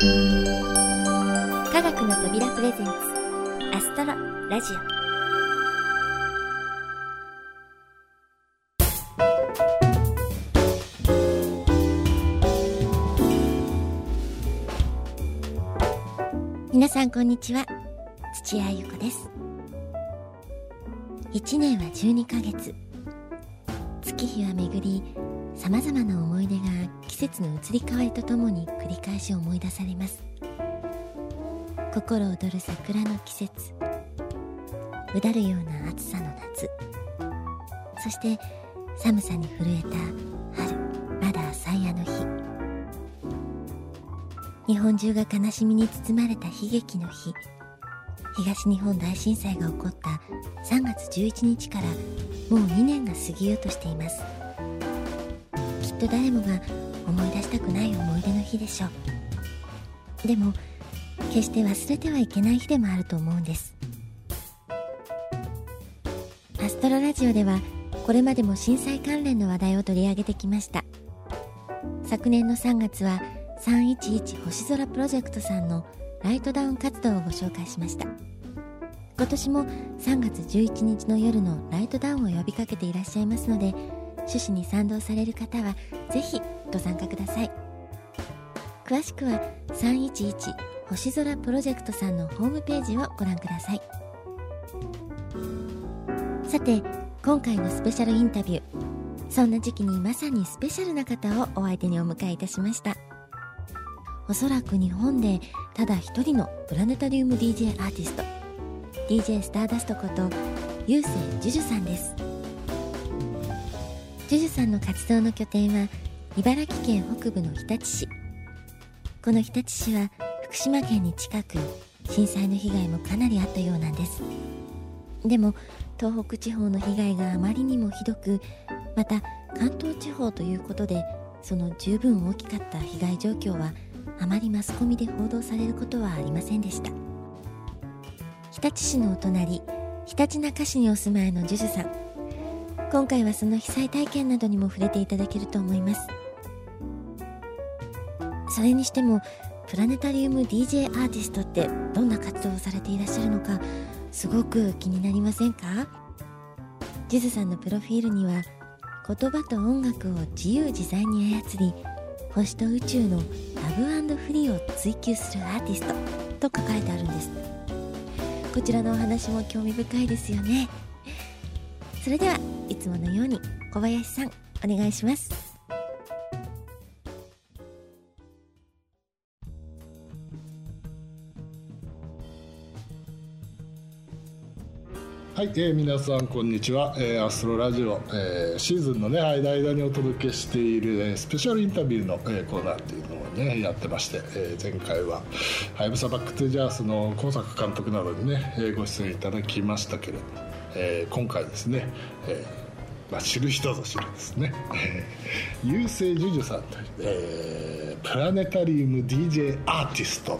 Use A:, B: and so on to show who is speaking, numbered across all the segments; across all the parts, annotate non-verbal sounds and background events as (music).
A: 科学の扉プレゼンツアストロラジオ。皆さんこんにちは。土屋ゆ子です。1年は12ヶ月。月日は巡りさまざまな思い出が節の移り変わりとともに繰り返し思い出されます。心躍る桜の季節。うだるような暑さの夏。そして寒さに震えた春。まだ最夜の日。日本中が悲しみに包まれた悲劇の日。東日本大震災が起こった3月11日からもう2年が過ぎようとしています。きっと誰もが思い出したくない思い出の日でしょう。でも決して忘れてはいけない日でもあると思うんです。アストロラジオではこれまでも震災関連の話題を取り上げてきました。昨年の3月は311星空プロジェクトさんのライトダウン活動をご紹介しました。今年も3月11日の夜のライトダウンを呼びかけていらっしゃいますので趣旨に賛同される方はぜひご参加ください。詳しくは311星空プロジェクトさんのホームページをご覧ください。さて今回のスペシャルインタビューそんな時期にまさにスペシャルな方をお相手にお迎えいたしました。おそらく日本でただ一人のプラネタリウム DJ アーティスト DJ スターダストことゆうせいジュジュさんです。ジュジュさんの活動の拠点は茨城県北部の日立市。この日立市は福島県に近く震災の被害もかなりあったようなんです。でも東北地方の被害があまりにもひどくまた関東地方ということでその十分大きかった被害状況はあまりマスコミで報道されることはありませんでした。日立市のお隣ひたちなか市にお住まいのジュジュさん。今回はその被災体験などにも触れていただけると思います。それにしてもプラネタリウム DJ アーティストってどんな活動をされていらっしゃるのかすごく気になりませんか？ジュズさんのプロフィールには言葉と音楽を自由自在に操り星と宇宙のラブフリーを追求するアーティストと書かれてあるんです。こちらのお話も興味深いですよね。それではいつものように小林さんお願いします。
B: はい、えー、皆さんこんにちは、えー、アストロラジオ、えー、シーズンのね間々にお届けしている、えー、スペシャルインタビューの、えー、コーナーっていうのをねやってまして、えー、前回は「はやぶさバック・トゥ・ジャース」の今作監督などにね、えー、ご出演いただきましたけれども、えー、今回ですね、えーまあ、知る人ぞ知るですね、えー、優勢ジュジュさんという、えー、プラネタリウム DJ アーティスト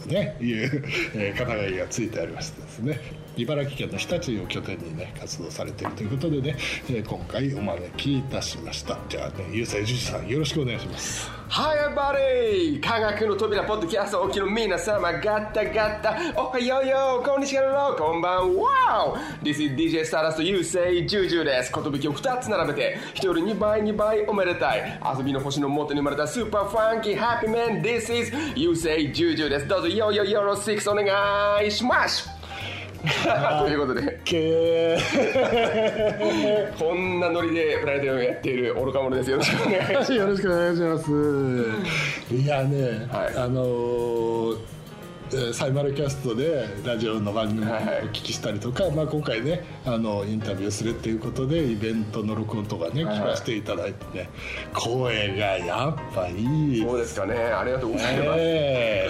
B: とねいう、えー、肩書きがついてありましてですね。茨城県の日立を拠点にね活動されているということでね、えー、今回お招きいたしました。じゃあねゆうさいじゅじさんよろしくお願いします。
C: はい、バディ科学の扉ポッドキャストおきの皆様ガッタガッタ。おはようよこんにちはこんばんは。This is DJ スターラストゆうせいじゅうじゅうです。寿を2つ並べて1人より2倍2倍おめでたい。遊びの星の元に生まれたスーパーファンキーハッピーメン This is ゆうせいじゅうじゅうです。どうぞよよよろしくお願いします。ということで。こんなノリでプライドをやっている愚か者です。よろしくお願いします。
B: よろしくお願いします。いやね、はい、あのーサイマルキャストでラジオの番組をお聞きしたりとか、はいはい、まあ、今回ねあのインタビューするっていうことでイベントの録音とかね、はいはい、聞かせていただいてね声がやっぱいい。
C: そうですかね。ありがとうございます、え。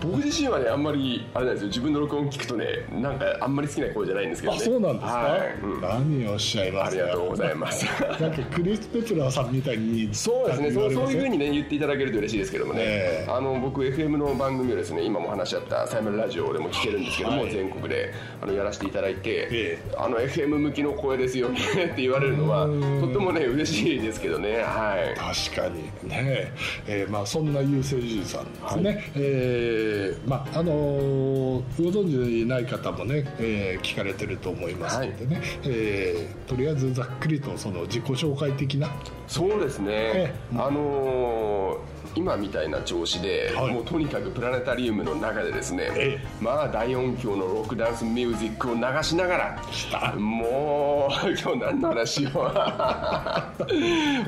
C: ー、
B: 僕自
C: 自身はねあんまりあれなんですよ。自分の録音聞くとねなんかあんまり好きな声じゃないんですけど
B: あ
C: ね
B: そうなんですか、
C: はい。うん。
B: 何をおっしゃいます
C: ありがとうございます。(laughs)
B: なんかクリス・ペプラーさんみたいに
C: そうですね。そうそういうふう
B: に
C: にね言っていただけると嬉しいですけどもね、
B: ええ。
C: あの僕 FM の番組をですね今も話し合ったサイマルラジオでも聞けるんですけども、
B: はい。
C: 全国であのやらせていただいて、
B: え
C: あの FM 向きの声ですよねって言われるのは
B: うん。
C: とってもね嬉しいですけどねはい。
B: 確かに。ね、え。ーまあ、そんな優勢じいさんですね、えーまああのーご存知ない方もね、えー聞かれてると思いますのでね、えーとりあえずざっくりとその自己紹介的な。
C: そうですね、
B: え。
C: あのー今みたいな調子で、
B: はい。
C: もうとにかくプラネタリウムの中でですね、
B: え
C: まあ大音響のロックダンスミュージックを流しながら
B: た。
C: もう今日何の話を。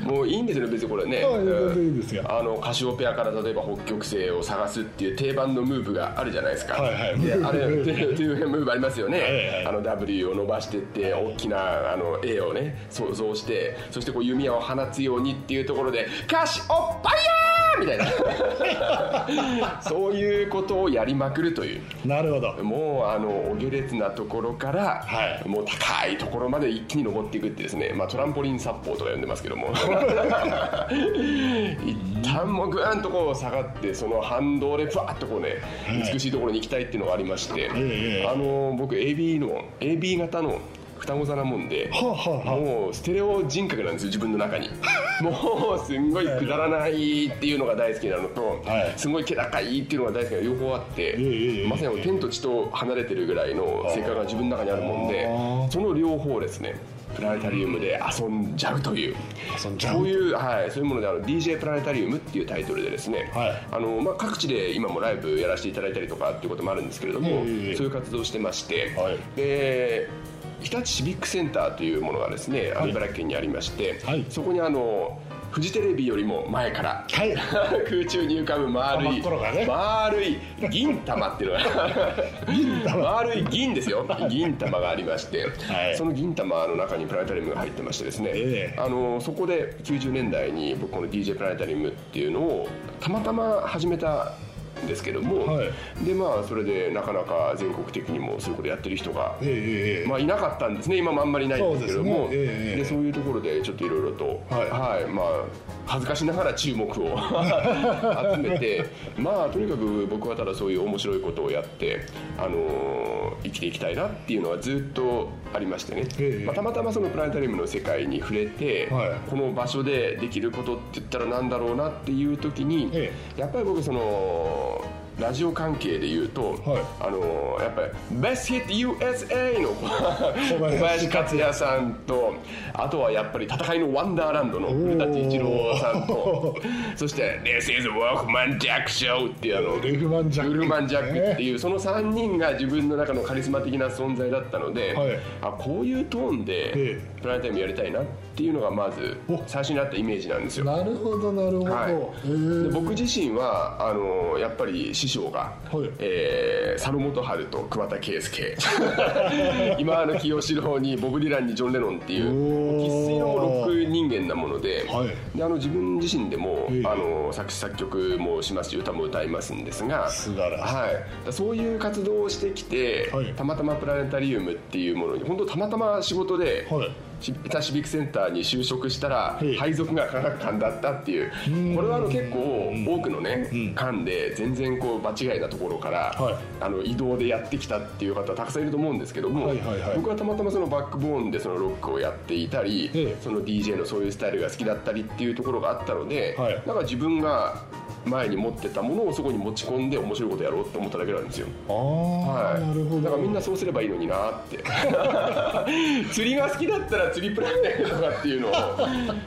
C: もういいんですよね別にこれね、あのカシオペアから例えば北極星を探すっていう定番のムーブがあるじゃないですか、
B: はいはい。
C: であれ
B: ムーブ
C: っていうムーブありますよね、
B: はい。はい
C: あの W を伸ばしてって大きなあの A をね想像してそしてこう弓矢を放つようにっていうところで「カシオパイヤー!」みたいな。(laughs) そういうことをやりまくるという。
B: なるほど。
C: もうあのお下劣なところから、
B: はい。
C: もう高いところまで一気に登っていくってですね、まあ、トランポリン殺法とか呼んでますけども。(laughs) 一旦もうグーンとこう下がってその反動でふわっとこうね美しいところに行きたいっていうのがありまして、
B: ええ
C: あの僕 AB の AB 型の双子座なもんで、もうステレオ人格なんですよ自分の中に。(laughs) もうすんごいくだらないっていうのが大好きなのと、
B: はい。
C: すごい気高いっていうのが大好きな両方あって、
B: ええ
C: まさに天と地と離れてるぐらいの性格が自分の中にあるもんでその両方をですねプラネタリウムで遊んじゃうという。そういう、はい、そういうものであの DJ プラネタリウムっていうタイトルでですね、
B: はい。
C: あのまあ、各地で今もライブやらせていただいたりとかっていうこともあるんですけれども、
B: ええ。
C: そういう活動をしてまして、
B: はい。
C: で日立シビックセンターというものがですね、茨城県にありまして、
B: はい。
C: そこにあのフジテレビよりも前から、
B: はい。(laughs)
C: 空中に浮かぶ丸い、
B: ね。
C: 丸い銀玉っていうのが (laughs) 丸い銀ですよ。銀玉がありまして、
B: はい。
C: その銀玉の中にプラネタリウムが入ってましてですね、
B: ええ。
C: あのそこで90年代に僕この DJ プラネタリウムっていうのをたまたま始めたんですけども、
B: はい。
C: でまあそれでなかなか全国的にもそういうことやってる人が
B: ええええええ。
C: まあ、いなかったんですね。今もあんまりいないんですけども
B: そうね。ええ
C: でそういうところでちょっといろいろと、
B: はい。
C: まあ、恥ずかしながら注目を (laughs) 集めて (laughs) まあとにかく僕はただそういう面白いことをやって、あのー生きていきたいなっていうのはずっとありましてね、
B: ええ。
C: まあ、たまたまそのプラネタリウムの世界に触れて、
B: はい。
C: この場所でできることって言ったらなんだろうなっていう時に、
B: え。
C: やっぱり僕その 어, ラジオ関係で言うと、
B: はい。
C: あのやっぱり「Best Hit USA」の小
B: 林
C: 林克也さんとあとはやっぱり戦いのワンダーランドの古舘一郎さんと (laughs) そして「This is Wolfman Jack Show」っていうあのルフマン・ジャックっていうその3人が自分の中のカリスマ的な存在だったので、
B: はい。
C: あこういうトーン
B: え
C: で
B: え
C: プラネタリウムやりたいなっていうのがまず
B: お。
C: 最初にあったイメージなんですよ。
B: なるほどなるほど、
C: 僕自身はあのやっぱり師匠が、
B: はい。
C: えー佐野元春と桑田佳祐。(laughs) 今あの清志郎にボブ・ディランにジョン・レノンっていう生粋のロック人間なもので,、
B: はい。
C: であの自分自身でも、
B: ええ。
C: あの作詞作曲もしますし歌も歌いますんですが
B: 素晴らしい。
C: はい、だそういう活動をしてきて、
B: はい。
C: たまたまプラネタリウムっていうものに本当たまたま仕事で、
B: はい
C: シイタシビックセンターに就職したら
B: い
C: 配属が科学館だったっていう。これはあの結構多くのね館で全然こう場違いなところから
B: はい。
C: あの移動でやってきたっていう方たくさんいると思うんですけども僕はたまたまそのバックボーンでそのロックをやっていたり
B: ええ。
C: その DJ のそういうスタイルが好きだったりっていうところがあったので
B: はい。
C: なんか自分が前に持ってたものをそこに持ち込んで面白いことやろうと思っただけなんですよ。
B: ああ、
C: はい、
B: なるほど。
C: だからみんなそうすればいいのになって。釣りが好きだったら釣りプランネとかっていうのを。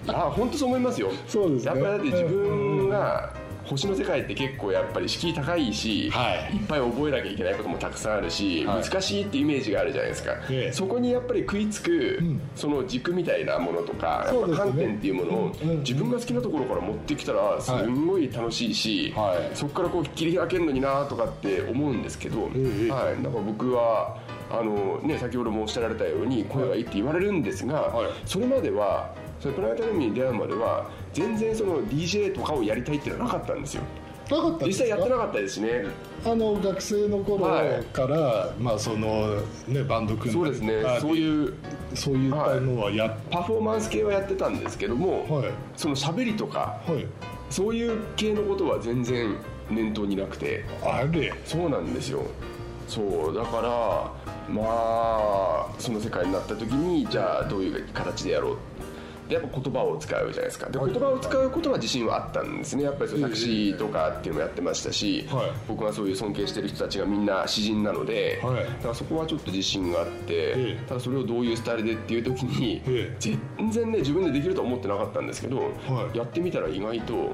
C: あ本当そう思いますよ。
B: そうですね。
C: やっぱりだって自分が星の世界って結構やっぱり敷居高いし、
B: はい。
C: いっぱい覚えなきゃいけないこともたくさんあるし、
B: はい。
C: 難しいってイメージがあるじゃないですか、
B: ええ
C: そこにやっぱり食いつく、
B: ん
C: その軸みたいなものとか
B: ね。
C: ぱ観点っていうものを
B: うん。うん。
C: 自分が好きなところから持ってきたらすんごい楽しいし、
B: はい。
C: そこからこう切り開けるのになとかって思うんですけど、
B: ええ
C: はい、だから僕はあの、ね、先ほどもおっしゃられたように声がいいって言われるんですが、
B: はい。
C: それまではそのプラネタリウムに出会うまでは全然その DJ とかをやりたいっていうのはなかったんですよ。
B: なかったんですか？
C: 実際やってなかったですね。
B: あの学生の頃
C: はい。
B: から、まあそのねバンド組ん
C: そうですね。
B: あ
C: そういう
B: そういったのはやっ
C: パフォーマンス系はやってたんですけども、
B: はい。
C: その喋りとか
B: はい。
C: そういう系のことは全然念頭になくて。
B: あれ？
C: そうなんですよ。そうだからまあその世界になった時にじゃあどういう形でやろうでやっぱ言葉を使うじゃないですか。で
B: はい。
C: 言葉を使うことは自信はあったんですね。やっぱりそのタクシーとかっていうのもやってましたし、
B: はい。
C: 僕はそういう尊敬してる人たちがみんな詩人なので、
B: はい。
C: だからそこはちょっと自信があって、
B: ええ。
C: ただそれをどういうスタイルでっていう時に、
B: ええ。
C: 全然ね自分でできるとは思ってなかったんですけど、
B: はい。
C: やってみたら意外と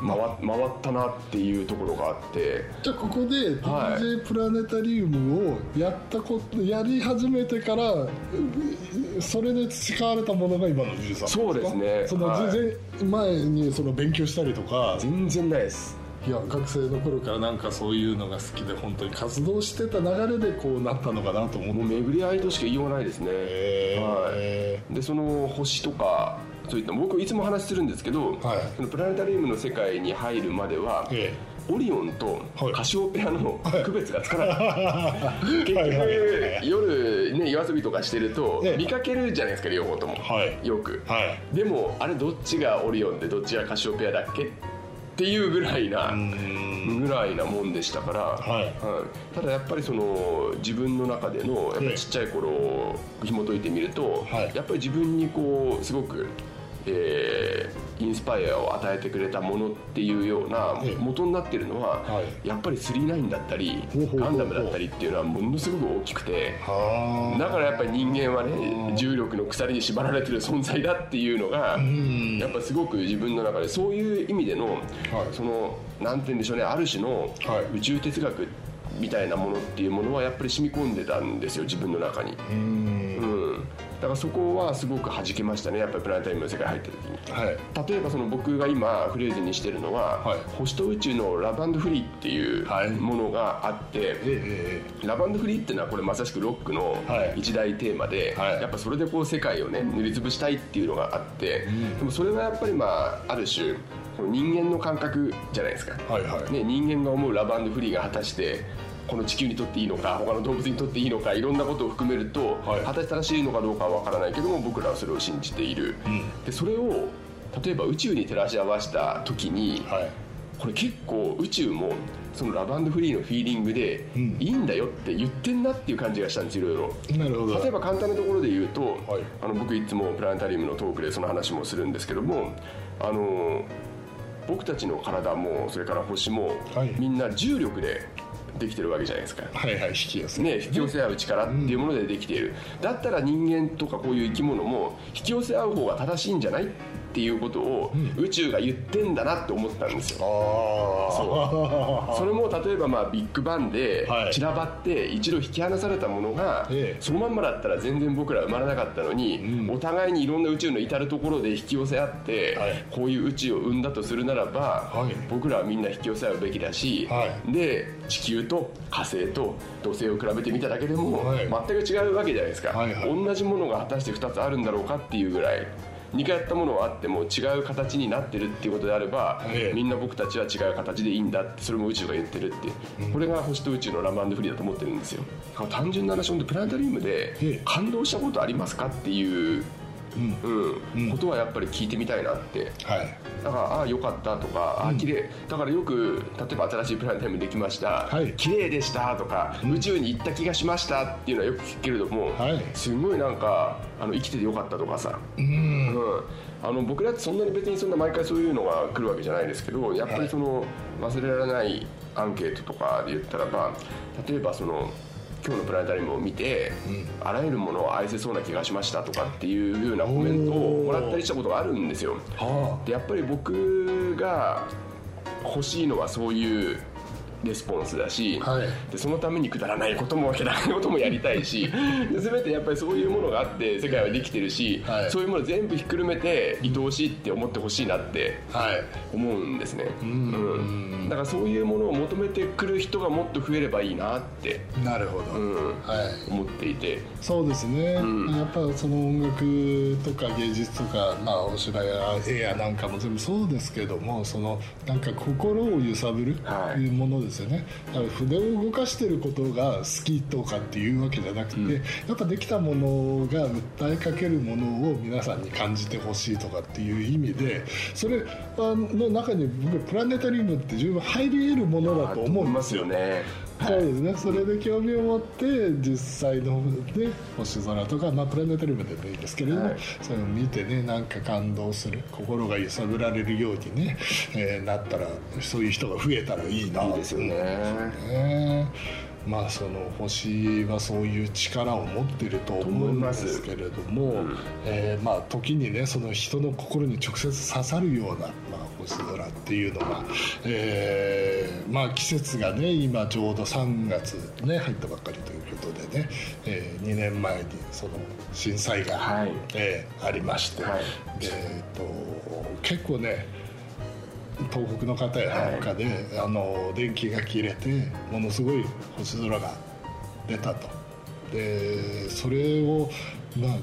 C: 回回ったなっていうところがあって。
B: じゃあここで
C: はい。
B: DJ プラネタリウムをやったことやり始めてからうそれで培われたものが今の DJ さん
C: そうですね。
B: その
C: はい
B: 全然前にその勉強したりとか。
C: 全然ないです。
B: いや学生の頃からなんかそういうのが好きで本当に活動してた流れでこうなったのかなと思って。
C: もう巡り合いとしか言いようがないですね、
B: へ
C: はい、でその星とかそういった僕いつも話するんですけど、
B: はい。
C: そのプラネタリウムの世界に入るまでは、
B: え
C: オリオンと
B: はい。
C: カシオペアの区別がつかな
B: い。はいはい
C: 夜ね夜遊びとかしてると
B: ええ。
C: 見かけるじゃないですか両方とも、
B: はい。
C: よく、
B: はい。
C: でもあれどっちがオリオンでどっちがカシオペアだっけっていうぐらいな
B: うん。
C: ぐらいなもんでしたから、
B: はい。
C: ただやっぱりその自分の中でのやっぱりちっちゃい頃を紐解いてみると、
B: はい。
C: やっぱり自分にこうすごく、えーインスパイアを与えてくれたものっていうような
B: ええ
C: 元になってるのは、
B: はい。
C: やっぱり39だったりガンダムだったりっていうのはものすごく大きくて。
B: はあ。
C: だからやっぱり人間はね重力の鎖に縛られてる存在だっていうのが
B: ん。
C: やっぱすごく自分の中でそういう意味でのそのなんて言うんでしょうねある種の
B: はい。
C: 宇宙哲学みたいなものっていうものはやっぱり染み込んでたんですよ自分の中に。
B: うん
C: うん。だからそこはすごく弾けましたねやっぱりプラネタリウムの世界入った時に。
B: はい。
C: 例えばその僕が今フレーズにしてるのは、
B: はい。
C: 星と宇宙のラブフリーっていう
B: はい。
C: ものがあって、
B: ええ
C: ラブフリーっていうのはこれまさしくロックの
B: はい。
C: 一大テーマで、
B: はい。
C: やっぱそれでこう世界をね塗りつぶしたいっていうのがあって、でもそれはやっぱりまあある種人間の感覚じゃないですか、
B: はいはい。
C: ね、人間が思うラブフリーが果たしてこの地球にとっていいのか他の動物にとっていいのかいろんなことを含めると、
B: はい。
C: 果たして正しいのかどうかは分からないけども僕らはそれを信じている、
B: ん。
C: でそれを例えば宇宙に照らし合わせた時に、
B: はい。
C: これ結構宇宙もそのラブフリーのフィーリングで
B: ん。
C: いいんだよって言ってんなっていう感じがしたんですいろいろ。
B: なるほど。
C: 例えば簡単なところで言うと、
B: はい。
C: あの僕いつもプラネタリウムのトークでその話もするんですけどもあの僕たちの体もそれから星も、
B: はい。
C: みんな重力でできてるわけじゃないですか。
B: はいはい引き寄せ。
C: ね、引き寄せ合う力っていうものでできている、だったら人間とかこういう生き物も引き寄せ合う方が正しいんじゃないっていうことを宇宙が言ってんだなって思ったんですよ、
B: ああ
C: それも例えばまあビッグバンで
B: はい。
C: 散らばって一度引き離されたものが、
B: ええ。
C: そのまんまだったら全然僕ら生まれなかったのに、お互いにいろんな宇宙の至る所で引き寄せ合って、
B: はい。
C: こういう宇宙を生んだとするならば、
B: はい。
C: 僕らはみんな引き寄せ合うべきだし、
B: はい。
C: で地球と火星と土星を比べてみただけでも、
B: はい。
C: 全く違うわけじゃないですか、同じものが果たして2つあるんだろうかっていうぐらい2回やったものはあっても違う形になってるっていうことであれば、
B: ええ。
C: みんな僕たちは違う形でいいんだってそれも宇宙が言ってるって。いう、これが星と宇宙のラブフリーだと思ってるんですよ。単純な話本当プラネタリウムで
B: ええ。
C: 感動したことありますかっていう、うん。ことはやっぱり聞いてみたいなって
B: はい
C: だからああよかったとかああ綺麗だからよく例えば新しいプラネタリウムできました、
B: はい
C: 綺麗でしたとか、宇宙に行った気がしましたっていうのはよく聞くけれども、
B: はい
C: すごいなん。かあの生きててよかったとかさ、うん。あの僕らってそん。なに別にそん。な毎回そういうのが来るわけじゃないですけどやっぱりその忘れられないアンケートとかで言ったらば例えばその今日のプラネタリウムを見て、あらゆるものを愛せそうな気がしましたとかっていうようなコメントをもらったりしたことがあるんですよ。
B: は
C: でやっぱり僕が欲しいのはそういうレスポンスだし、
B: はい。
C: でそのためにくだらないこともくだらないこともやりたいしで全てやっぱりそういうものがあって世界はできてるし、
B: はい。
C: そういうもの全部ひっくるめて愛おしいって思ってほしいなって
B: はい。
C: 思うんですね。
B: ん。
C: うん。だからそういうものを求めてくる人がもっと増えればいいなって、
B: なるほど、
C: うん、
B: はい。
C: 思っていて。
B: そうですね、
C: ん。
B: やっぱその音楽とか芸術とか、まあ、お芝居や絵やなんかも全部そうですけどもそのなんか心を揺さぶる
C: はい。
B: いうものですよね、だから筆を動かしてることが好きとかっていうわけじゃなくて、やっぱできたものが訴えかけるものを皆さんに感じてほしいとかっていう意味でそれの中に僕プラネタリウムって十分入り得るものだと思うんですよ。
C: よね
B: そうですね、それで興味を持って実際ので星空とか、まあ、プラネタリウムでもいいですけれども、
C: はい。
B: そういうのを見てねなんか感動する心が揺さぶられるようにね、えーなったらそういう人が増えたらいいない
C: いですよね。
B: ね。まあその星はそういう力を持ってると思うんですけれども、えーまあ時にねその人の心に直接刺さるような、まあ、星空っていうのが、えーまあ季節がね今ちょうど3月ね入ったばっかりということでね、え2年前にその震災が、
C: はい。
B: えーありまして、
C: はい。
B: えーと結構ね東北の方やなんかで、あの電気が切れてものすごい星空が出たと。でそれをまあ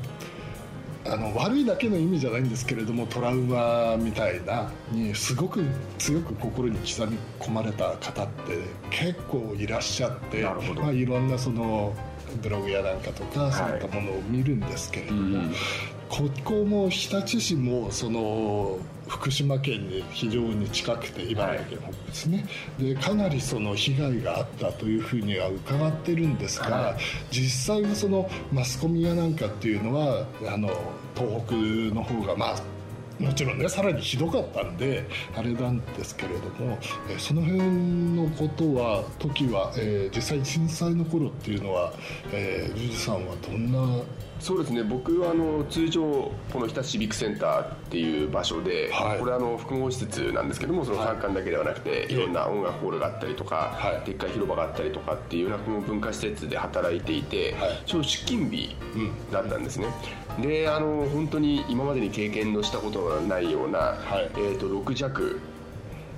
B: あの悪いだけの意味じゃないんですけれどもトラウマみたいなにすごく強く心に刻み込まれた方って結構いらっしゃってまあ、いろんなそのブログやなんかとか、そういったものを見るんですけれども、
C: うん。
B: ここも日立市もその福島県に非常に近くて茨城県の方ですね、でかなりその被害があったというふうには伺ってるんですが、
C: はい。
B: 実際にそのマスコミやなんかっていうのはあの東北の方がまあもちろんねさらにひどかったんであれなんですけれども、えーその辺のことは時は、えー実際震災の頃っていうのは、えー、ジュジさんはどんな
C: そうですね。僕はあの通常この日立シビックセンターっていう場所で、
B: はい。
C: これはあの複合施設なんですけどもその
B: はい。
C: 参観だけではなくて、い、ろんな音楽ホールがあったりとか、
B: はい。
C: でっかい広場があったりとかっていうようなこの文化施設で働いていて、
B: はい。
C: ちょうど出勤日
B: うん
C: だったんですね、であの本当に今までに経験のしたことがないような、
B: はい。
C: えー、と6弱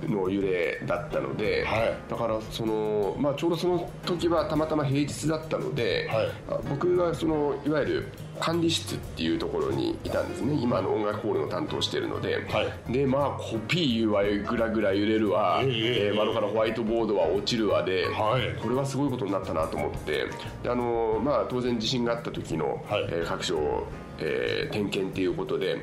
C: の揺れだったので、
B: はい。
C: だからその、まあ、ちょうどその時はたまたま平日だったので、
B: はい。
C: あ僕がそのいわゆる管理室っていうところにいたんですね。今の音楽ホールの担当してるので、
B: はい。
C: でまあコピー言うわぐらぐら揺れるわ、
B: ええええ
C: え。ー窓からホワイトボードは落ちるわで、
B: はい。
C: これはすごいことになったなと思って。であの、まあ、当然地震があった時の、
B: はい。
C: えー各所、えー点検っていうことで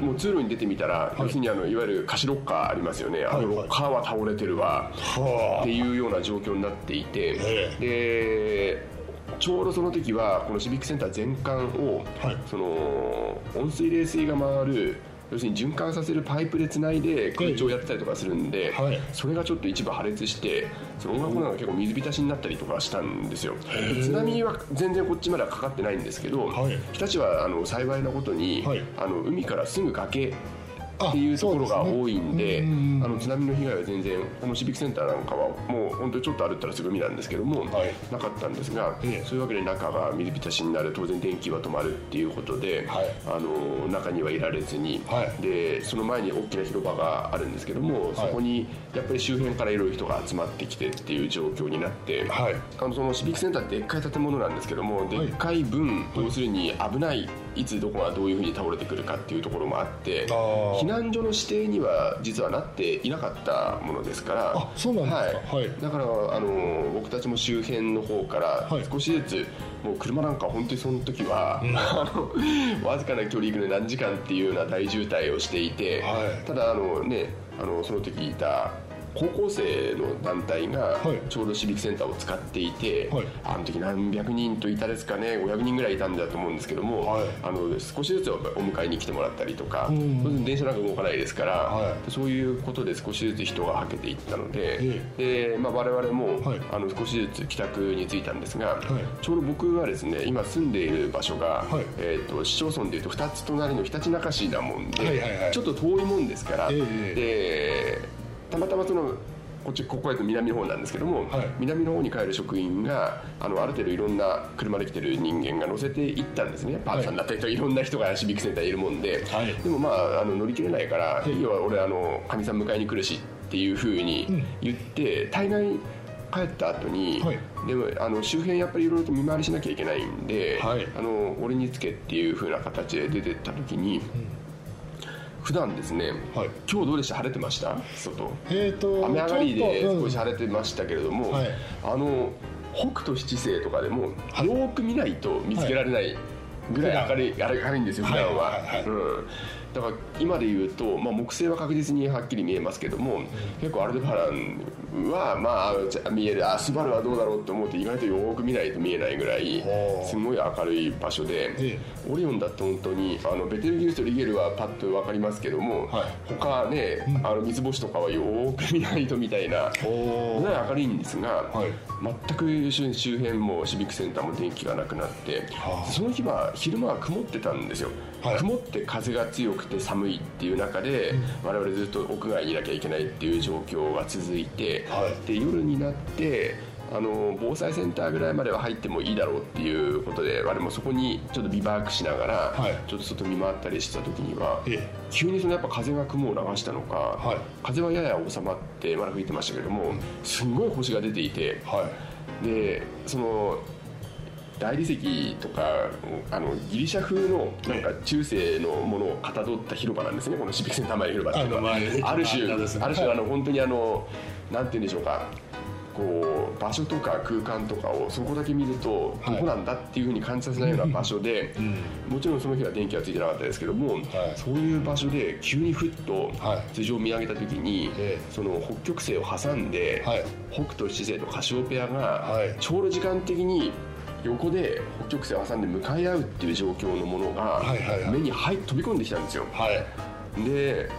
C: もう通路に出てみたら、要するにあのいわゆる貸しロッカーありますよね、あの
B: はい。
C: ロッカーは倒れてるわ、
B: は
C: っていうような状況になっていて、
B: え。
C: でちょうどその時はこのシビックセンター全館を、
B: はい。
C: その温水冷水が回る要するに循環させるパイプでつないで空調やってたりとかするんで、
B: はい。
C: それがちょっと一部破裂してその音楽ホールが結構水浸しになったりとかしたんですよ。で津波は全然こっちまではかかってないんですけど、
B: はい。
C: 日立はあの幸いなことに、
B: はい。
C: あの海からすぐ崖
B: あ
C: っていうところが多いんであの津波の被害は全然このシビックセンターなんかはもう本当にちょっと歩ったらすぐ海なんですけども、
B: はい。
C: なかったんですが、
B: ええ。
C: そういうわけで中が水浸しになる当然電気は止まるっていうことで、
B: はい。
C: あの中にはいられずに、
B: はい。
C: でその前に大きな広場があるんですけども、そこにやっぱり周辺からいろいろ人が集まってきてっていう状況になって、
B: はい。
C: あのそのシビックセンターってでっかい建物なんですけどもでっかい分、要するに危ないいつどこがどういうふうに倒れてくるかっていうところもあって避難所の指定には実はなっていなかったものですから
B: あそうなんですか。はい。
C: だからあの僕たちも周辺の方から
B: はい
C: 少しずつ、もう車なんか本当にその時は、(laughs) あのわずかな距離行くのに何時間っていうような大渋滞をしていて、
B: はい。
C: ただあのねあのその時いた高校生の団体が
B: はい。
C: ちょうどシビックセンターを使っていて、
B: はい。
C: あの時何百人といたですかね500人ぐらいいたんだと思うんですけども、
B: はい。
C: あの少しずつお迎えに来てもらったりとか、
B: うん
C: 電車なんか動かないですから、
B: はい。
C: そういうことで少しずつ人がはけていったので、
B: え
C: でまあ、我々も、
B: はい。
C: あの少しずつ帰宅に着いたんですが、
B: い。
C: ちょうど僕はですね今住んでいる場所が、
B: はい。
C: えー、と市町村でいうと2つ隣のひたちなか市なもんで、
B: はいはいはい。
C: ちょっと遠いもんですから、
B: ええ。
C: でたまたまそのこっちここへと南の方なんですけども、
B: はい。
C: 南の方に帰る職員があのある程度いろんな車で来てる人間が乗せていったんですね。パートさんだったりとかいろんな人がシビックセンターにいるもんで、
B: はい。
C: でもまああの乗り切れないから「
B: い
C: い。いよ俺あのかみさん迎えに来るし」っていうふうに言って、大概帰った後に、
B: はい。
C: でもあの周辺やっぱりいろいろと見回りしなきゃいけないんで、
B: はい。
C: あの俺につけっていうふうな形で出てった時に、普段ですね、
B: はい。
C: 今日どうでした？晴れてました？外。
B: えっ、と
C: 雨上がりで少し晴れてましたけれども、
B: はい。
C: あの北斗七星とかでもよく見ないと見つけられないぐらい明るい,、明るいんですよ普段は、
B: はいはいはい。
C: うん、だから今で言うと、まあ、木星は確実にはっきり見えますけども結構アルデバランはまあ見えるあスバルはどうだろうと思って意外とよーく見ないと見えないぐらいすごい明るい場所で、
B: え
C: オリオンだって本当にあのベテルギウスとリゲルはパッと分かりますけども、
B: はい。
C: 他ね、あの三つ星とかはよーく見ないとみたいな
B: お
C: ぐらい明るいんですが、
B: はい
C: 全く周周辺もシビックセンターも電気がなくなって、
B: はあ。
C: その日は昼間は曇ってたんですよ、
B: はい。
C: 曇って風が強くて寒いっていう中で、我々ずっと屋外にいなきゃいけないっていう状況が続いて、
B: はい。
C: で夜になってあの防災センターぐらいまでは入ってもいいだろうっていうことで我々もそこにちょっとビバークしながら、
B: はい。
C: ちょっと外見回ったりした時には、
B: ええ。
C: 急にそのやっぱ風が雲を流したのか、
B: はい。
C: 風はやや収まってまだ吹いてましたけどもすんごい星が出ていて
B: はい。
C: でその大理石とかあのギリシャ風のなんか中世のものをかたどった広場なんですね。このシビックセンター前広場っていうのは。
B: あ
C: る種
B: あ
C: る種
B: はい。
C: あの本当にあのなんて言うんでしょうかこう場所とか空間とかをそこだけ見ると
B: はい。
C: どこなんだっていうふうに感じさせないような場所で、もちろんその日は電気はついてなかったですけども、そういう場所で急にふっと
B: はい。
C: 頭上を見上げた時に、
B: ええ。
C: その北極星を挟んで、
B: はい。
C: 北斗七星とカシオペアが
B: はい。
C: ちょうど時間的に横で北極星を挟んで向かい合うっていう状況のものが
B: はいはいはい。
C: 目に入っ飛び込んできたんですよ。
B: はい。
C: で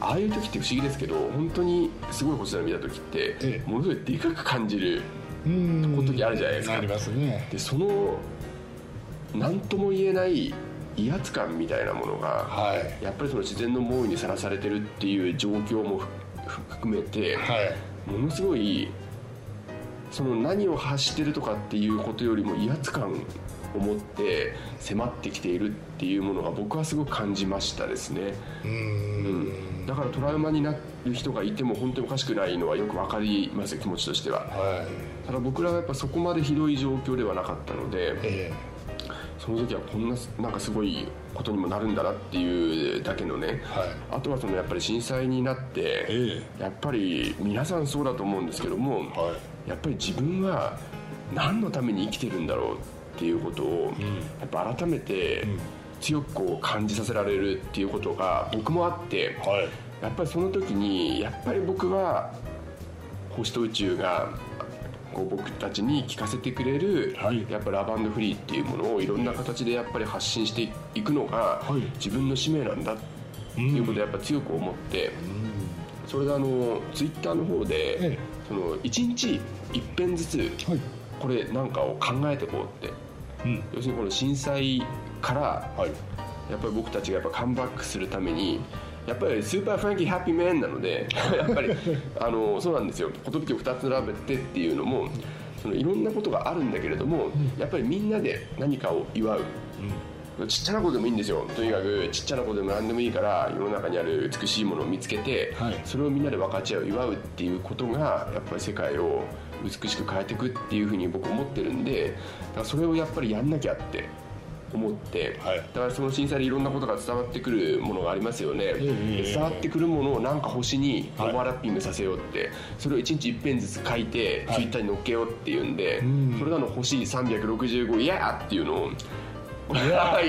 C: ああいう時って不思議ですけど本当にすごい星空を見た時って、
B: ええ。
C: ものすごいでかく感じる時あるじゃないですか。
B: ありますね。
C: でその何とも言えない威圧感みたいなものが、
B: はい。
C: やっぱりその自然の猛威にさらされてるっていう状況もふ含めて、
B: はい。
C: ものすごいその何を発してるとかっていうことよりも威圧感を持って迫ってきているっていうものが僕はすごく感じましたですね、
B: う
C: うん。ん、だからトラウマになる人がいても本当におかしくないのはよくわかりますよ気持ちとしては。
B: はい。
C: ただ僕らはやっぱそこまでひどい状況ではなかったので
B: え
C: その時はこんななんかすごいことにもなるんだなっていうだけのね、
B: はい。
C: あとはそのやっぱり震災になって、
B: え
C: やっぱり皆さんそうだと思うんですけども、
B: は
C: やっぱり自分は何のために生きてるんだろうっていうことを、やっぱ改めて強くこう感じさせられるっていうことが僕もあって、
B: いはい。
C: やっぱりその時にやっぱり僕は星と宇宙がこう僕たちに聞かせてくれる、
B: はい。
C: やっぱラブフリーっていうものをいろんな形でやっぱり発信していくのが
B: はい。
C: 自分の使命なんだっていうことをやっぱ強く思って、それであのツイッターの方で、
B: ええ。
C: その1日一遍ずつ
B: はい
C: これなんかを考えていこうって。
B: うん。
C: 要するにこの震災から
B: はい。
C: やっぱり僕たちがやっぱカムバックするためにやっぱりスーパーフランキーハッピーメンなので (laughs) やっぱりあのそうなんですよ。寿を2つ並べてっていうのもそのいろんなことがあるんだけれどもやっぱりみんなで何かを祝うちっちゃなことでもいいんですよ。とにかくちっちゃなことでも何でもいいから世の中にある美しいものを見つけて、
B: はい。
C: それをみんなで分かち合う祝うっていうことがやっぱり世界を美しく変えていくっていうふうに僕思ってるんでだからそれをやっぱりやんなきゃって思って、
B: はい。
C: だからその震災でいろんなことが伝わってくるものがありますよね、
B: え
C: で伝わってくるものをなんか星にオ
B: はい。
C: ーバーラッピングさせようって、それを1日1遍ずつ書いて
B: はい。
C: ツイッターに載っけようっていうんで、
B: ん。
C: それらの星365いやーっていうのをい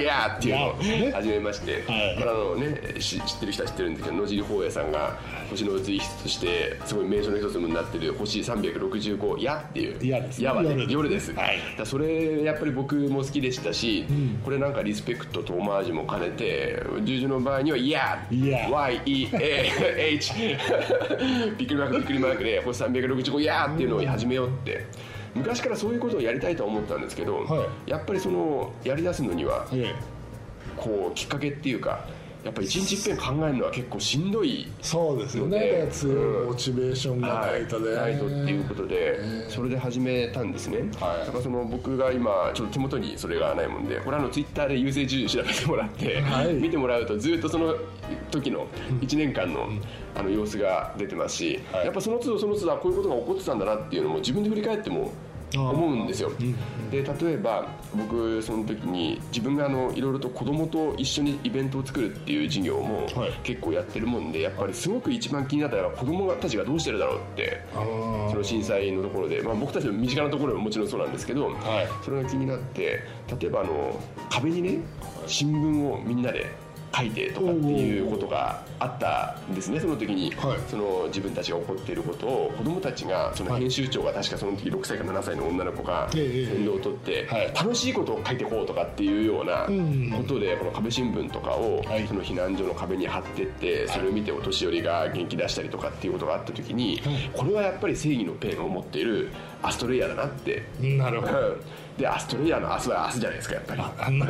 C: やーっていうのを始めまして、
B: はい。
C: これあのねし知ってる人は知ってるんですけど野尻宝也さんが星の移り室としてすごい名所の一つになってる星365やっていう
B: や
C: はね
B: 夜です
C: 夜です、
B: はい。
C: だそれやっぱり僕も好きでしたし、これなんかリスペクトとオマージュも兼ねてジュジュの場合には「いや」
B: Yeah
C: びっくりマークびっくりマークで星365やーっていうのを始めようって昔からそういうことをやりたいとは思ったんですけど、
B: は
C: やっぱりそのやりだすのには
B: え
C: こうきっかけっていうかやっぱ一日いっぺん考えるのは結構しんどい
B: そうですよね。
C: ね
B: だから強いモチベーションがないとね、
C: ないとっていうことで、それで始めたんですね、
B: はい。
C: だからその僕が今ちょっと手元にそれがないもんでこれあのツイッターで優勢順位調べてもらって、
B: はい。
C: 見てもらうとずっとその時の1年間の,、あの様子が出てますし、
B: はい。
C: やっぱその都度その都度あこういうことが起こってたんだなっていうのも自分で振り返っても思うんですよ。で例えば僕その時に自分があのいろいろと子供と一緒にイベントを作るっていう授業も
B: はい。
C: 結構やってるもんでやっぱりすごく一番気になったのは子供たちがどうしてるだろうってその震災のところで、まあ、僕たちの身近なところももちろんそうなんですけど、
B: はい。
C: それが気になって例えばあの壁にね新聞をみんなで書いてとかっていうことがあったんですね。その時に、
B: はい。
C: その自分たちが怒っていることを子供たちがその編集長が確かその時6歳か7歳の女の子が
B: ええ
C: 先導を取って、
B: はい。
C: 楽しいことを書いていこうとかっていうような
B: うん。
C: ことでこの壁新聞とかを
B: はい。
C: その避難所の壁に貼ってってそれを見てお年寄りが元気出したりとかっていうことがあった時にこれはやっぱり正義のペンを持っているアストレイヤーだなって。
B: なるほど。
C: うんでアストレイヤーの明日は明日じゃないですかやっぱり。明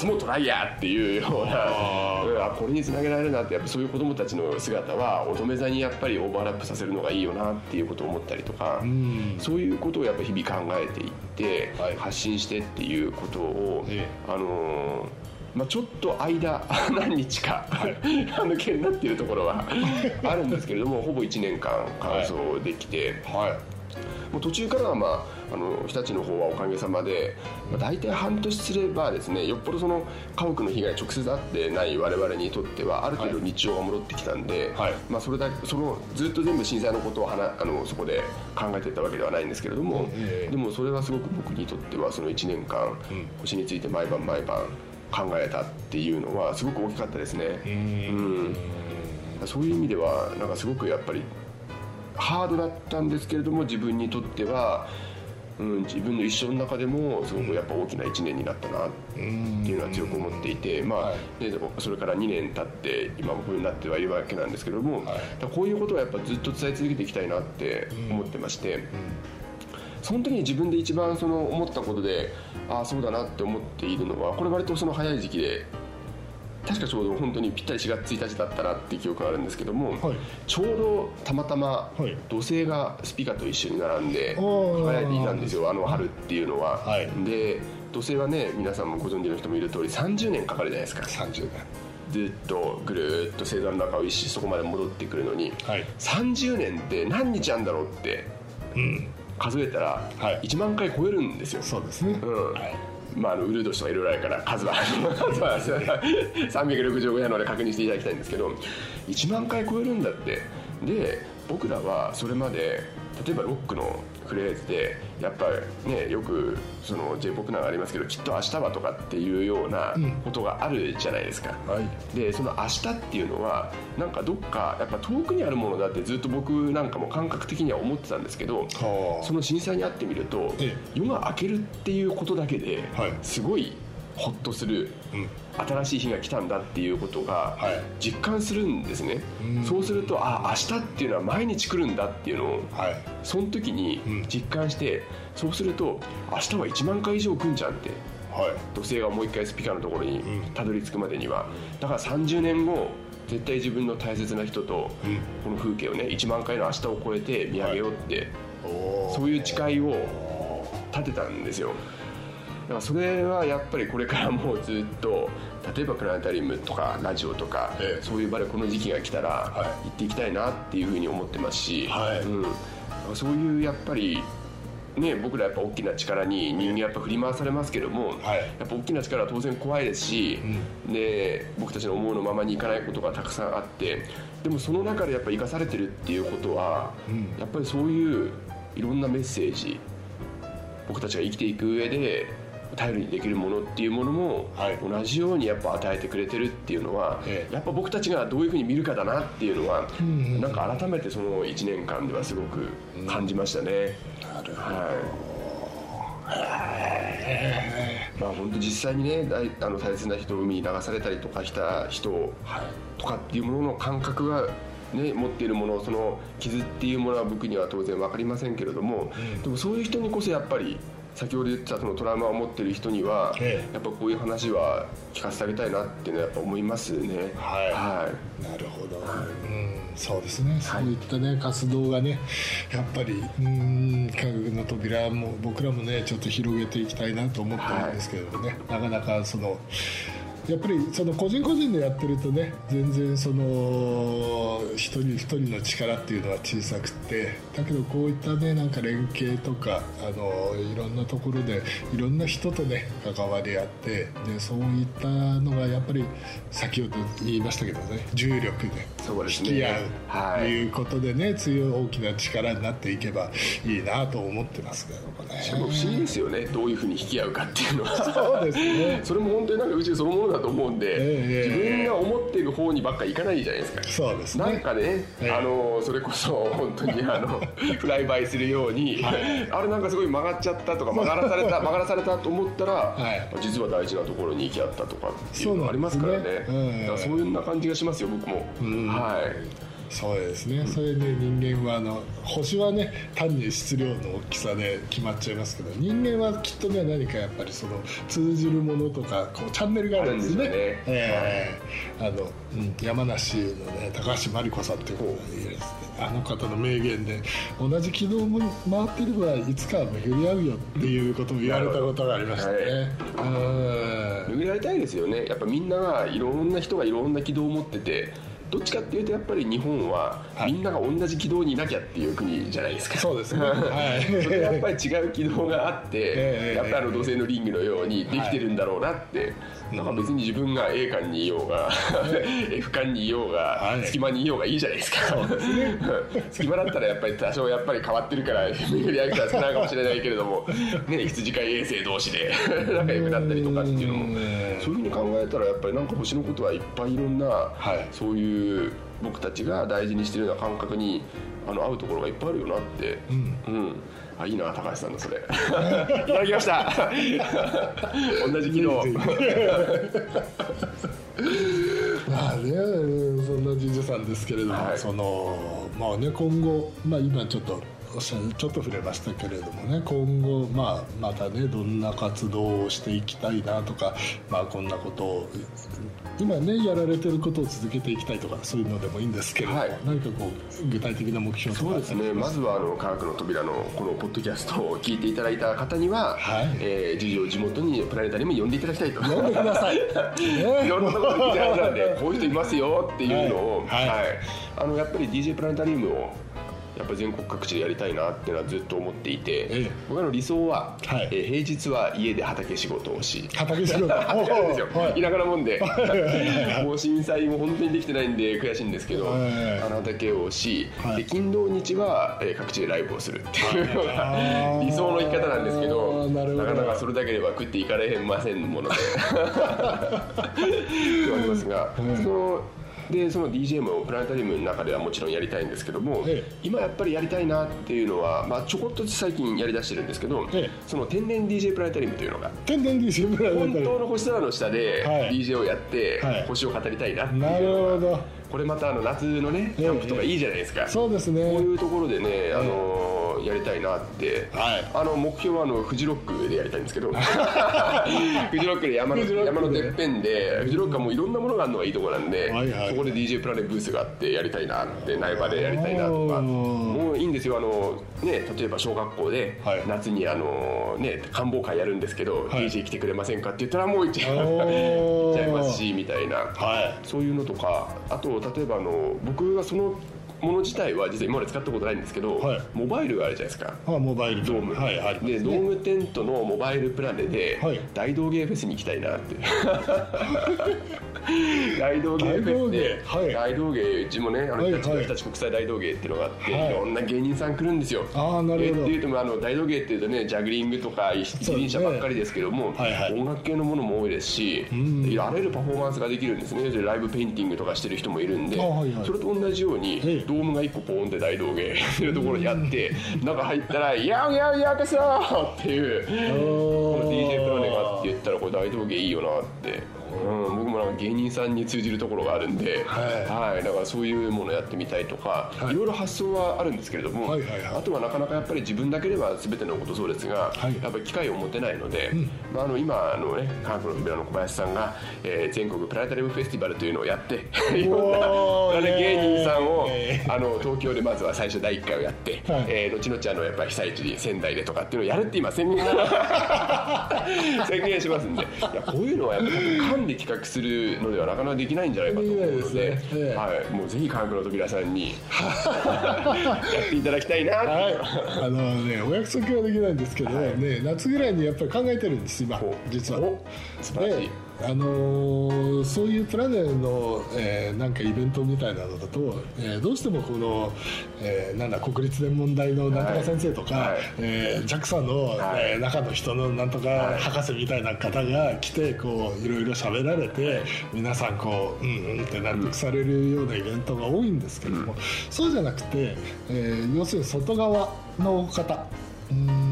C: 日 (laughs) もトライヤーっていうようなこれにつなげられるなってやっぱそういう子供たちの姿は乙女座にやっぱりオーバーラップさせるのがいいよなっていうことを思ったりとか
B: ん。
C: そういうことをやっぱ日々考えていって、
B: はい。
C: 発信してっていうことを、
B: え
C: あのーまあ、ちょっと間 (laughs) 何日かあの気になっているところはあるんですけれどもほぼ1年間完走できて、
B: はい
C: もう途中からは、まあ、あの日立の方はおかげさまで、まあ、大体半年すればですねよっぽどその家屋の被害直接あってない我々にとってはある程度日常が戻ってきたんで、
B: はい。
C: まあ、それだけそのずっと全部震災のことをはなあのそこで考えてたわけではないんですけれども、
B: ええ。
C: でもそれはすごく僕にとってはその1年間、星について毎晩毎晩考えたっていうのはすごく大きかったですね。うん。そういう意味ではなんかすごくやっぱりハードだったんですけれども自分にとっては、うん、自分の一生の中でもすごくやっぱ大きな1年になったなっていうのは強く思っていて、まあ
B: はい
C: でそれから2年経って今僕になってはいるわけなんですけれども、
B: はい
C: こういうことはやっぱずっと伝え続けていきたいなって思ってまして。その時に自分で一番その思ったことでああそうだなって思っているのはこれ割とその早い時期で確かちょうど本当にぴったり4月1日だったなっていう記憶があるんですけども、
B: はい。
C: ちょうどたまたま
B: はい。
C: 土星がスピカと一緒に並んで輝いていたんですよあの春っていうのは、
B: はい。
C: で土星はね皆さんもご存知の人もいる通り30年かかるじゃないですか。
B: 30
C: ずっとぐるーっと星座の中を一周そこまで戻ってくるのに、
B: はい。
C: 30年って何日あんだろうって
B: 年うん。
C: 数えたら
B: はい。
C: 1万回超えるんですよ、
B: そうですね。
C: うん。
B: はい
C: まあ、あのウルード氏とかいろいろあるから数は数 (laughs) は365夜ので確認していただきたいんですけど1万回超えるんだって。で僕らはそれまで例えばロックのフレーズでやっぱりねよくその j p o p なんかありますけどきっと明日はとかっていうようなことがあるじゃないですか、
B: はい。
C: でその明日っていうのはなんかどっかやっぱ遠くにあるものだってずっと僕なんかも感覚的には思ってたんですけど
B: はあ。
C: その震災にあってみると
B: え。
C: 夜が明けるっていうことだけで
B: はい。
C: すごいホッとする
B: うん。
C: 新しい日が来たんだっていうことが
B: はい。
C: 実感するんですね。
B: うん。
C: そうするとあ明日っていうのは毎日来るんだっていうのを
B: はい。
C: その時に
B: うん。
C: 実感してそうすると明日は1万回以上来んじゃんって。
B: はい。
C: 土星がもう一回スピカのところに
B: うん。
C: たどり着くまでには。だから30年後絶対自分の大切な人と
B: うん。
C: この風景をね1万回の明日を超えて見上げようってそういう誓いを立てたんですよ。だからそれはやっぱりこれからもうずっと例えばプラネタリウムとかラジオとか、
B: ええ。
C: そういう場でこの時期が来たら
B: はい。
C: 行っていきたいなっていうふうに思ってますし、
B: はい。
C: うん、そういうやっぱりね、僕らやっぱ大きな力に人間やっぱ振り回されますけども、
B: はい。
C: やっぱ大きな力は当然怖いですし、で僕たちの思うのままにいかないことがたくさんあってでもその中でやっぱ生かされてるっていうことは、
B: うん。
C: やっぱりそういういろんなメッセージ僕たちが生きていく上で頼りにできるものっていうものも、
B: はい。
C: 同じようにやっぱ与えてくれてるっていうのは、
B: ええ。
C: やっぱ僕たちがどういうふうに見るかだなっていうのは、
B: んうん。
C: なんか改めてその1年間ではすごく感じましたね。
B: なるほど。
C: はい。まあ本当実際にね大あの大切な人を海に流されたりとかした人とかっていうものの感覚がね、持っているものその傷っていうものは僕には当然分かりませんけれども、でもそういう人にこそやっぱり先ほど言ったそのトラウマを持ってる人には、
B: ええ。
C: やっぱこういう話は聞かせてあげたいなっていうのはやっぱ思いますね。
B: はい。
C: はい。
B: なるほど、うん、そうですね、そういったね活動がねやっぱりうん科学の扉も僕らもねちょっと広げていきたいなと思ってるんですけどもね、なかなかそのやっぱりその個人個人でやってるとね全然その一人一人の力っていうのは小さくてだけどこういったねなんか連携とかあのいろんなところでいろんな人とね関わり合ってでそういったのがやっぱり先ほど言いましたけどね重力で引き合うと
C: はい。
B: いうことでね強い大きな力になっていけばいいなと思ってますけどもね。
C: しかも不思議ですよね。どういうふうに引き合うかっていうのは。
B: そうですね。(laughs)
C: それも本当になんか宇宙そのものだと思うんで、
B: ええ
C: 自分が思っている方にばっかいかないじゃないですか。
B: そうですね。
C: なんかね、
B: ええ。
C: あのそれこそ本当にあの (laughs) フライバイするように、あれなんかすごい曲がっちゃったとか曲がらされた曲がらされたと思ったら、
B: はい。
C: 実は大事なところに行き合ったとかっていうのがありますからね。
B: そうね。うん。
C: だからそういうような感じがしますよ僕も、
B: ん。
C: はい
B: そうです。ね、それで人間はあの星はね単に質量の大きさで決まっちゃいますけど人間はきっとね何かやっぱりその通じるものとかこうチャンネルがあるんですね。
C: あるんですよね。
B: ええ。あの、うん山梨のね高橋真理子さんっていういるんですね。あの方の名言で同じ軌道も回ってればいつかは巡り合うよっていうことを言われたことがありましたね、うん
C: 巡り合いたいですよね。やっぱみんながいろんな人がいろんな軌道を持っててどっちかっていうとやっぱり日本は
B: はい。
C: みんなが同じ軌道にいなきゃっていう国じゃないですか、
B: そうですね。はい。(laughs)
C: それやっぱり違う軌道があって、
B: ええ
C: やっぱりあの土星のリングのようにできてるんだろうなって、だから別に自分が A 間にいようが F 間にいようが、
B: はい。
C: 隙間にいようがいいじゃないですか。隙間だったらやっぱり多少やっぱり変わってるから巡り合いが少ないかもしれないけれども、ね、羊飼い衛星同士で (laughs) 仲良くなったりとかっていうのも
B: うん。
C: そういうふうに考えたらやっぱりなんか星のことはいっぱいいろんな、
B: はい。
C: そういう僕たちが大事にしてるような感覚にあの合うところがいっぱいあるよなって、うん。あいいな高橋さんのそれ。(laughs) いただきました。(laughs) 同じ機能。(laughs)
B: まあねそんな神社さんですけれども、
C: はい。
B: そのまあね今後まあ今ちょっとちょっと触れましたけれどもね今後、まあ、またねどんな活動をしていきたいなとか、まあ、こんなことを今ねやられてることを続けていきたいとかそういうのでもいいんですけれども、
C: はい。
B: 何かこう具体的な目標とか
C: そうですね。まずはあの科学の扉のこのポッドキャストを聞いていただいた方には、
B: はい。
C: えー、事情地元にプラネタリウムに呼んでいただきたいと。
B: 呼んでください、ね
C: いろんなところで聞いてるはずなんでこういう人いますよっていうのを、
B: はい。はい。
C: あのやっぱり DJ プラネタリウムをやっぱり全国各地でやりたいなっていうのはずっと思っていて、
B: ええ。
C: 僕の理想は、
B: はい。
C: えー平日は家で畑仕事をし
B: 畑仕事。
C: 畑ですよ、
B: はい。
C: 田舎なもんで。(laughs) もう震災も本当にできてないんで悔しいんですけど、
B: はい。
C: あの畑をし、
B: はい。
C: で金土日は、えー各地でライブをするっていうの
B: あ
C: が
B: ー。
C: 理想の生き方なんですけど
B: な
C: かなかそれだけでは食っていかれへんませんもので。(laughs) (laughs) ではありますが、
B: うん。
C: そのでその DJ もプラネタリウムの中ではもちろんやりたいんですけども、
B: ええ。
C: 今やっぱりやりたいなっていうのは、まあ、ちょこっと最近やりだしてるんですけど、
B: ええ。
C: その天然 DJ プラネタリウムというのが
B: 天然 DJ プラネ
C: 本
B: タリウム。
C: 当の星空の下で
B: はい。
C: DJ をやって
B: はい。
C: 星を語りたいなっていうのが
B: なるほど
C: これまたあの夏のねキャンプとかいいじゃないですか、
B: そうです
C: こうい
B: ね
C: うところでね、あのーやりたいなって、
B: はい。
C: あの目標はあのフジロックでやりたいんですけど。(laughs) フジロックで山の山のてっぺんでフジロックはもういろんなものがあるのがいいところなんで、
B: はいはい
C: そこで DJ プラネブースがあってやりたいなって苗場でやりたいなとか。もういいんですよ。あの、ね、例えば小学校で
B: はい。
C: 夏にあの、ね、観望会やるんですけど、
B: はい。
C: DJ 来てくれませんかって言ったらもう (laughs) 行っちゃいますしみたいな。
B: は
C: そういうのとかあと例えばあの僕がそのもの自体は実は今まで使ったことないんですけど、
B: はい。
C: モバイルがあるじゃないですか。
B: いあモバイル。
C: ドーム、
B: はいありますね。
C: でドームテントのモバイルプラネで、
B: はい。
C: 大道芸フェスに行きたいなって (laughs) 大道芸フェスで
B: 大道芸。はい。
C: うちもねあの
B: はいはい。
C: 日立国際大道芸っていうのがあって、
B: はい。
C: い、ろんな芸人さん来るんですよ。
B: あーなるほど。
C: えっていうともあの大道芸っていうとねジャグリングとか一輪車ばっかりですけども、
B: はいはい。
C: 音楽系のものも多いですし、
B: ん。
C: あらゆるパフォーマンスができるんですね。でライブペインティングとかしてる人もいるんで、
B: あはいはい。
C: それと同じように
B: ええ
C: ドームが1個ポーンって大道芸っ (laughs) ていうところにあって中入ったら「ヤウヤウヤクソ!」っていうこの DJ プラネがあって言ったらこれ大道芸いいよなってうん、僕もなんか芸人さんに通じるところがあるんで、
B: はい。
C: だからそういうものやってみたいとか、
B: はい。
C: い、ろいろ発想はあるんですけれども、
B: はいはいはい。
C: あとはなかなかやっぱり自分だけでは全てのことそうですが、
B: はい。
C: やっぱり機会を持てないので、
B: ん。
C: まあ、あの今あのね科学の扉の小林さんが、えー全国プラネタリウムフェスティバルというのをやって (laughs) いろんな芸人さんをあの東京でまずは最初第1回をやって、
B: はい。
C: えー後々あのやっぱり被災地に仙台でとかっていうのをやるって今宣言 (laughs) 宣言しますんで。いやこういうのはやっぱり缶で企画するのではなかなかできないんじゃないかと思うので
B: ねええ
C: はい、もうぜひ科学の扉さんに (laughs) やっていただきたいなって、
B: はい、あのねお約束はできないんですけど、
C: はい
B: ね夏ぐらいにやっぱり考えてるんです今
C: お
B: 実は。
C: お素晴らしい。
B: であのーそういうプラネの、えーなんかイベントみたいなのだと、えーどうしてもこの、えーなんだ国立天文台のなんとか先生とか、
C: はい。
B: えー JAXA の、
C: はい。
B: えー中の人のなんとか
C: はい。
B: 博士みたいな方が来てこういろいろ喋られて皆さんこううんうんって納得されるようなイベントが多いんですけども、そうじゃなくて、えー要するに外側の方。うーん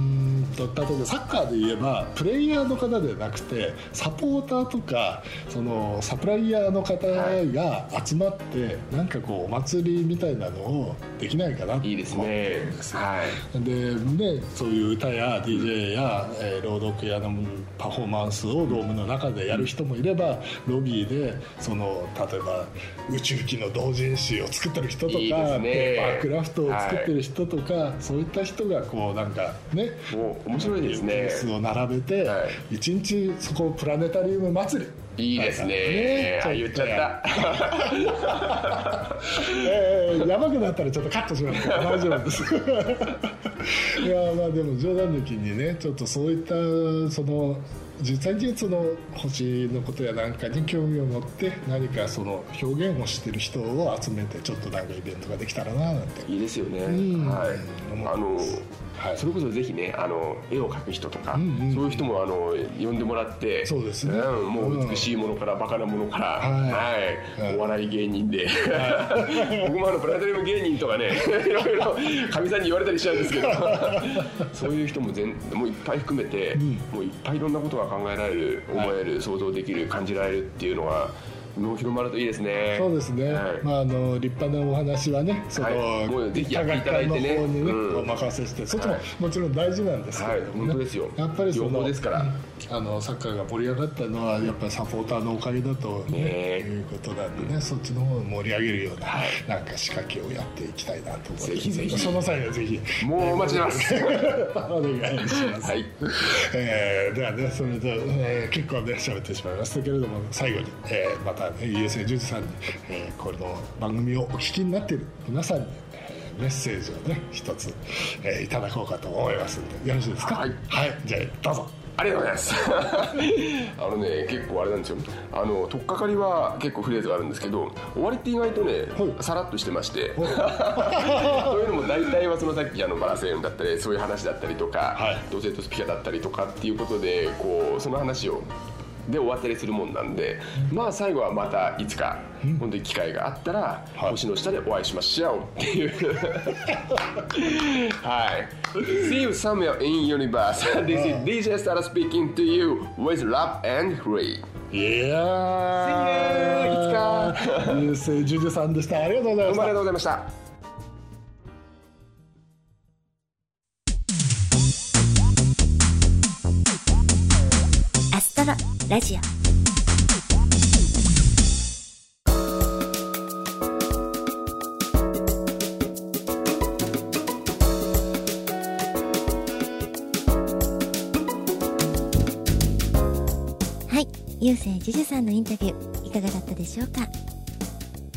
B: と例えばサッカーで言えばプレイヤーの方ではなくてサポーターとかそのサプライヤーの方が集まってなんかこうお祭りみたいなのをできないかなと
C: いいです
B: 思って
C: ね
B: るんですよ。
C: はい。
B: でね、そういう歌や DJ や、えー朗読やのパフォーマンスをドームの中でやる人もいればロビーでその例えば宇宙機の同人誌を作ってる人とか
C: いいですね。
B: ペーパークラフトを作ってる人とか、そういった人がこうなんかね
C: 面白いですね。
B: ブースを並べて、
C: は
B: 一日そこプラネタリウム祭り。
C: いいですね。
B: ね
C: あ言っちゃった。
B: えー、やばくなったらちょっとカットします。から大丈夫です。(laughs) いやまあでも冗談抜きにねちょっとそういったその実際にその星のことやなんかに興味を持って何かその表現をしてる人を集めてちょっとなんかイベントができたらななんて。
C: いいですよね、
B: ん。
C: はい。
B: 思
C: あの
B: はい。
C: それこそぜひねあの絵を描く人とか、
B: んうん
C: そういう人もあの呼んでもらって
B: そうですね。
C: んもう美しいものからバカなものから、
B: はい。
C: はい。お笑い芸人で、(laughs) 僕もあのプラネタリウム芸人とかね (laughs) いろいろかみさんに言われたりしちゃうんですけど。(laughs) そういう人も全もういっぱい含めて、もういっぱいいろんなことが考えられる思える、想像できる感じられるっていうのがもう広まるといいですね。
B: そうですね、
C: はい。
B: まあ、あの立派なお話はねその、
C: はいもうぜひや
B: 科
C: っていただいね。
B: 方にね、
C: うん。
B: お任せしてそっちも
C: はい。
B: もちろん大事なんですけれども、ね。
C: はい。本当ですよ。
B: やっぱりそ
C: 両
B: の
C: 方ですから
B: あのサッカーが盛り上がったのはやっぱりサポーターのおかげだと、ねいうことなんでね、そっちの方を盛り上げるような、
C: はい。
B: なんか仕掛けをやっていきたいなと思います。
C: ぜひぜひ。
B: その際にはぜひ。
C: もうお待ちます。(laughs)
B: お願いします、
C: はい。
B: えーではねそれで、えー結構ね喋ってしまいましたけれども最後に、えーまたね家瀬淳二さんに、えーこの番組をお聞きになっている皆さんに、えーメッセージをね一つ、えーいただこうかと思いますのでよろしいですか？
C: はい。
B: じゃあどうぞ
C: ありがとうございます。あのね結構あれなんですよ。あの取っかかりは結構フレーズがあるんですけど終わりって意外とね、
B: はい
C: さらっとしてまして。そう。(laughs) いうのも大体はそのさっきあのバラセーンだったりそういう話だったりとか、
B: はい。
C: 同性とスピカだったりとかっていうことでこうその話をで終わったりするもんなんで、まあ最後はまたいつか本当に機会があったら、
B: はい。
C: 星の下でお会いしましょうっていう。(laughs) はい。See you somewhere in universe. (laughs) This is DJ Star speaking to you with love and free.
B: いやー
C: See you. いつか。
B: ジュジュさんでした。ありがとうございました。
C: ありがとうございました
A: ラジオ。はいゆうせいじゅじゅさんのインタビューいかがだったでしょうか？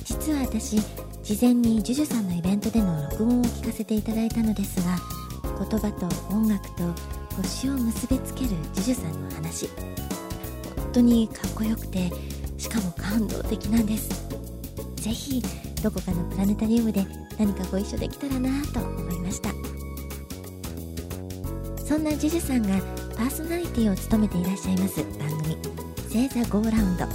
A: 実は私事前にジュジュさんのイベントでの録音を聞かせていただいたのですが言葉と音楽と星を結びつけるジュジュさんの話。当にかっこよくてしかも感動的なんです。ぜひどこかのプラネタリウムで何かご一緒できたらなと思いました。そんなジュジュさんがパーソナリティを務めていらっしゃいます番組「星座ゴーラウンド」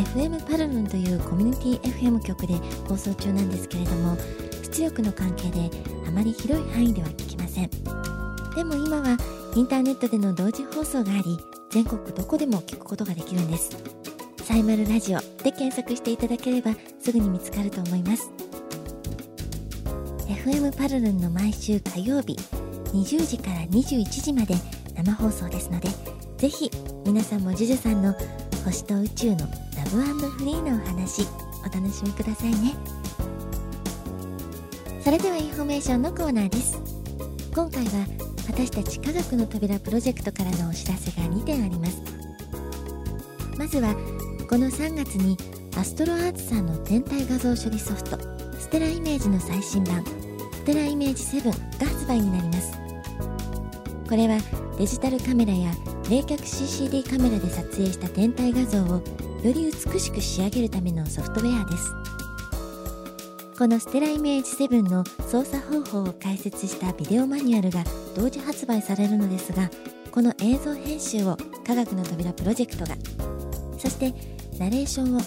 A: FM パルムンというコミュニティ FM 局で放送中なんですけれども出力の関係であまり広い範囲では聞きません。でも今はインターネットでの同時放送があり全国どこでも聞くことができるんです。サイマルラジオで検索していただければすぐに見つかると思います。FM パルルンの毎週火曜日20時から21時まで生放送ですのでぜひ皆さんも JUJU さんの星と宇宙のラブフリーのお話お楽しみくださいね。それではインフォメーションのコーナーです。今回は私たち科学の扉プロジェクトからのお知らせが2点あります。まずはこの3月にアストロアーツさんの天体画像処理ソフトステライメージの最新版ステライメージ7が発売になります。これはデジタルカメラや冷却 CCD カメラで撮影した天体画像をより美しく仕上げるためのソフトウェアです。このステライメージ7の操作方法を解説したビデオマニュアルが同時発売されるのですがこの映像編集を科学の扉プロジェクトが。そしてナレーションを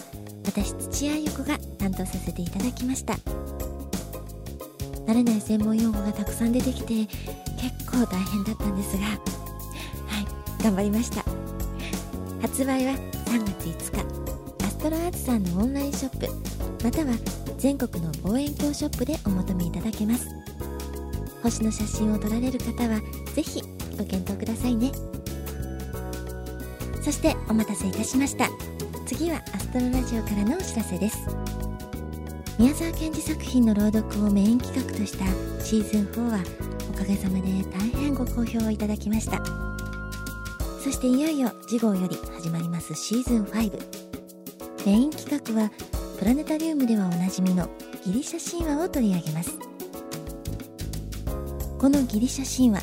A: 私土屋ゆ子が担当させていただきました。慣れない専門用語がたくさん出てきて結構大変だったんですがはい頑張りました。発売は3月5日。アストロアーツさんのオンラインショップまたは全国の望遠鏡ショップでお求めいただけます。星の写真を撮られる方は是非ご検討くださいね。そしてお待たせいたしました。次はアストロラジオからのお知らせです。宮沢賢治作品の朗読をメイン企画としたシーズン4はおかげさまで大変ご好評をいただきました。そしていよいよ次号より始まりますシーズン5メイン企画はプラネタリウムではおなじみのギリシャ神話を取り上げます。このギリシャ神話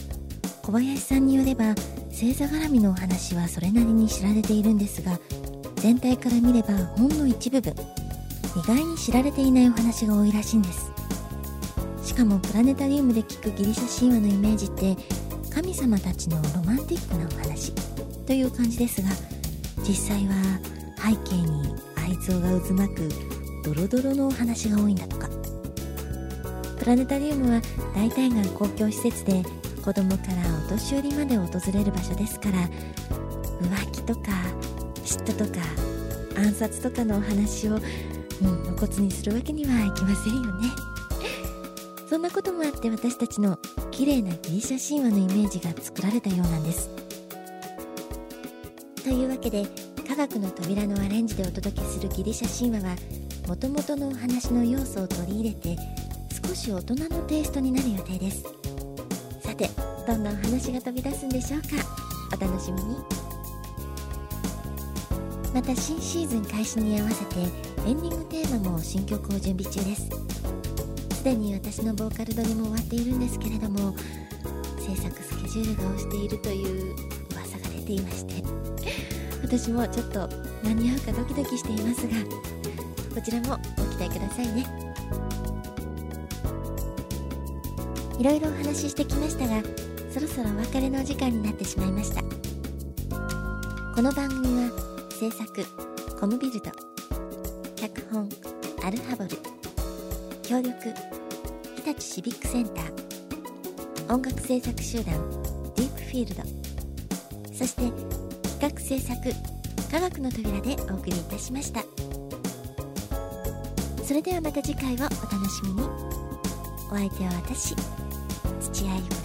A: 小林さんによれば星座絡みのお話はそれなりに知られているんですが全体から見ればほんの一部分意外に知られていないお話が多いらしいんです。しかもプラネタリウムで聞くギリシャ神話のイメージって神様たちのロマンティックなお話という感じですが実際は背景に愛憎が渦巻くドロドロのお話が多いんだとか。プラネタリウムは大体が公共施設で子供からお年寄りまで訪れる場所ですから浮気とか嫉妬とか暗殺とかのお話を、うん、露骨にするわけにはいきませんよね。そんなこともあって私たちの綺麗なギリシャ神話のイメージが作られたようなんです。というわけで科学の扉のアレンジでお届けするギリシャ神話はもともとのお話の要素を取り入れて少し大人のテイストになる予定です。さてどんなお話が飛び出すんでしょうか？お楽しみに。また新シーズン開始に合わせてエンディングテーマも新曲を準備中です。すでに私のボーカル撮りも終わっているんですけれども制作スケジュールが押しているという噂が出ていまして。私もちょっと間に合うかドキドキしていますがこちらもご期待くださいね。いろいろお話ししてきましたがそろそろお別れのお時間になってしまいました。この番組は制作コムビルド脚本アルハボル協力日立シビックセンター音楽制作集団ディープフィールドそして企画制作科学の扉でお送りいたしました。それではまた次回をお楽しみに。お相手は私土屋ゆ子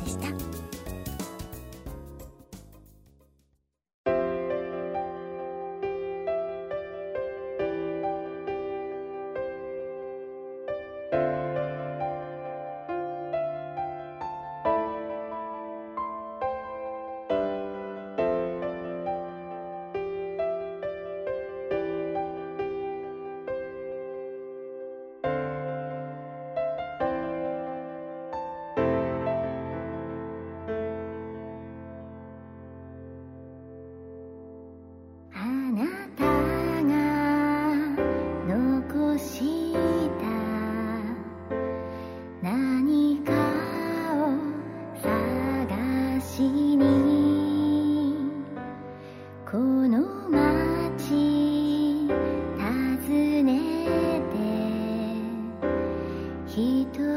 A: 一人